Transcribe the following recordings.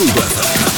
Clube.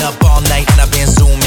Up all night and I've been zooming.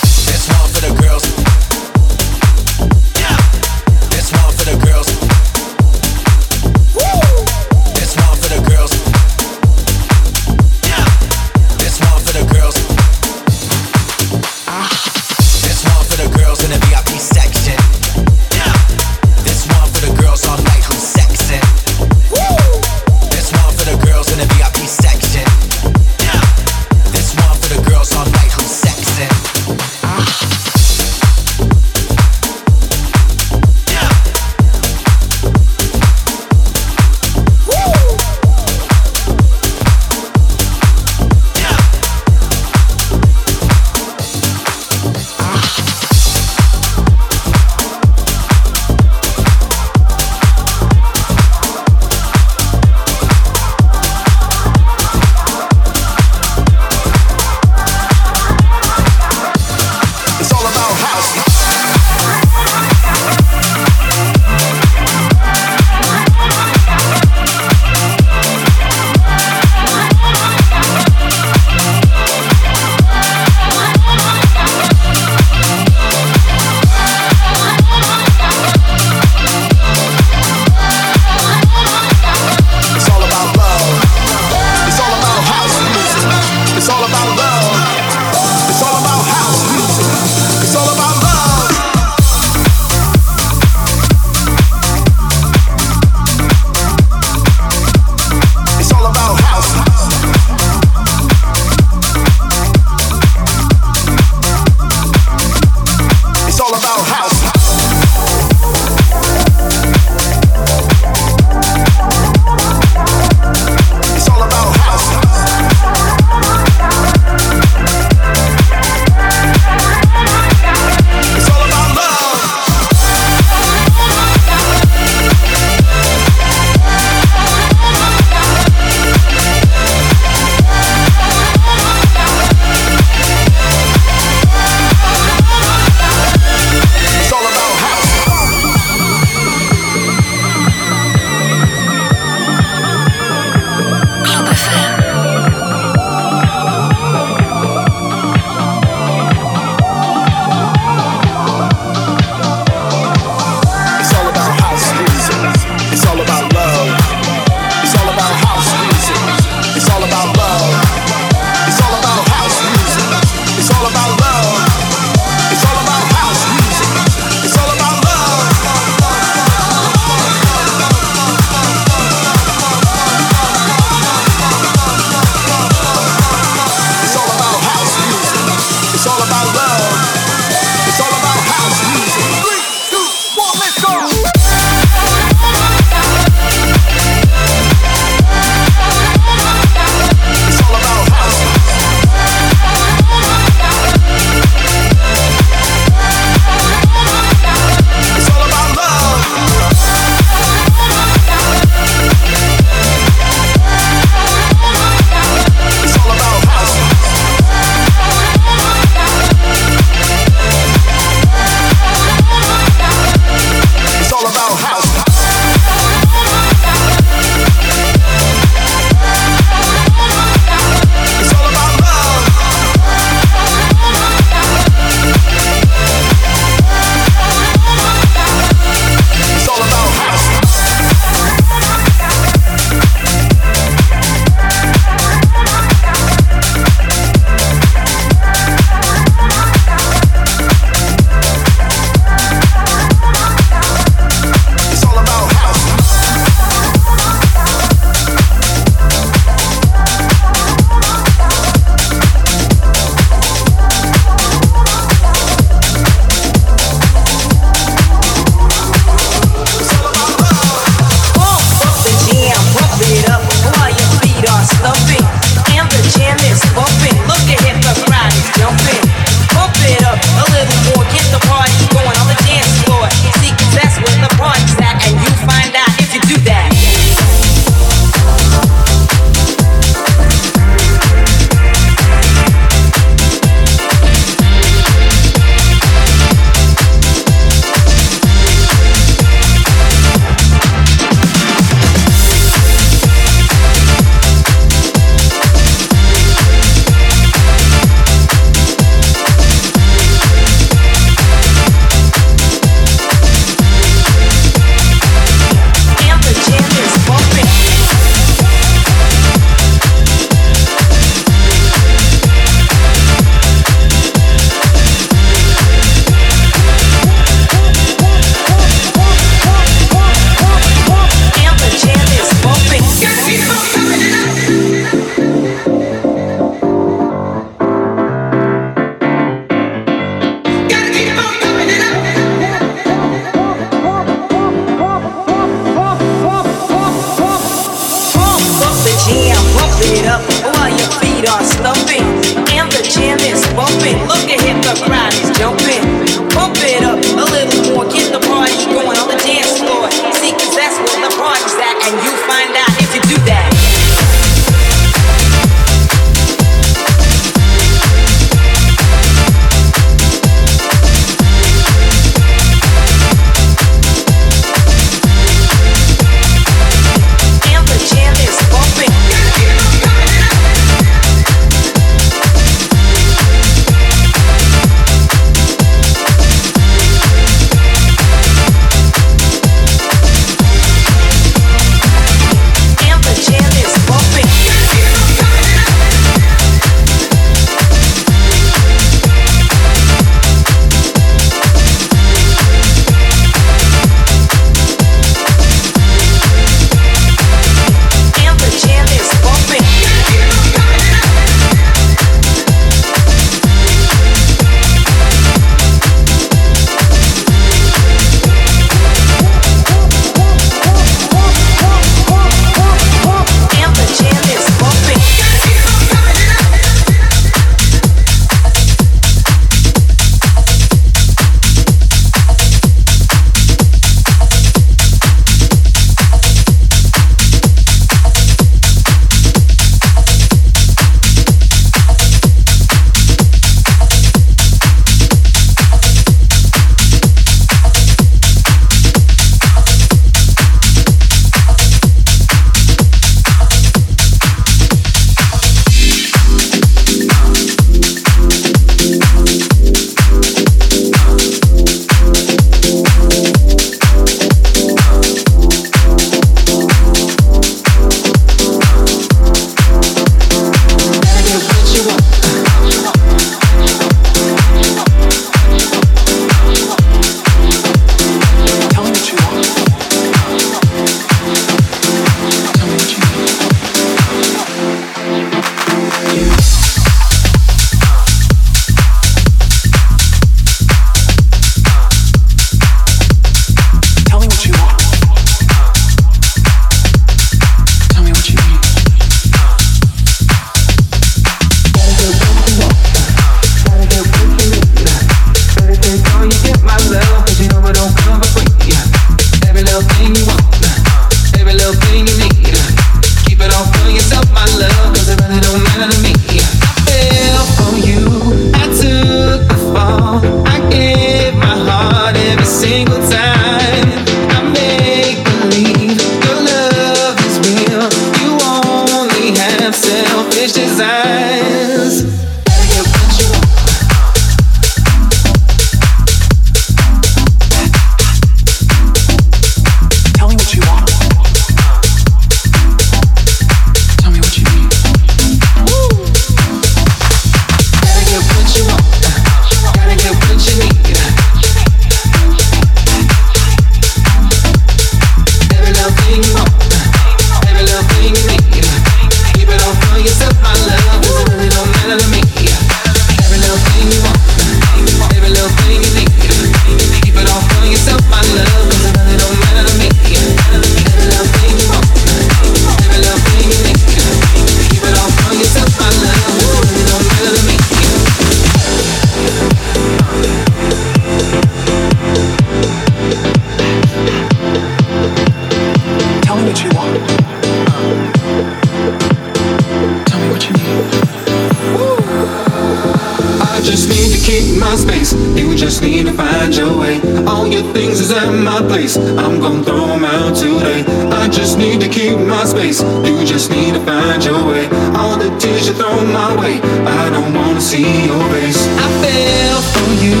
space. You just need to find your way. All your things is at my place. I'm gonna throw them out today. I just need to keep my space. You just need to find your way. All the tears you throw my way. I don't wanna see your face. I fell for you.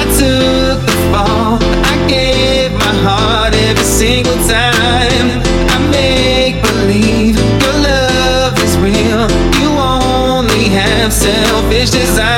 I took the fall. I gave my heart every single time. I make believe your love is real. You only have selfish desires.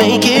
And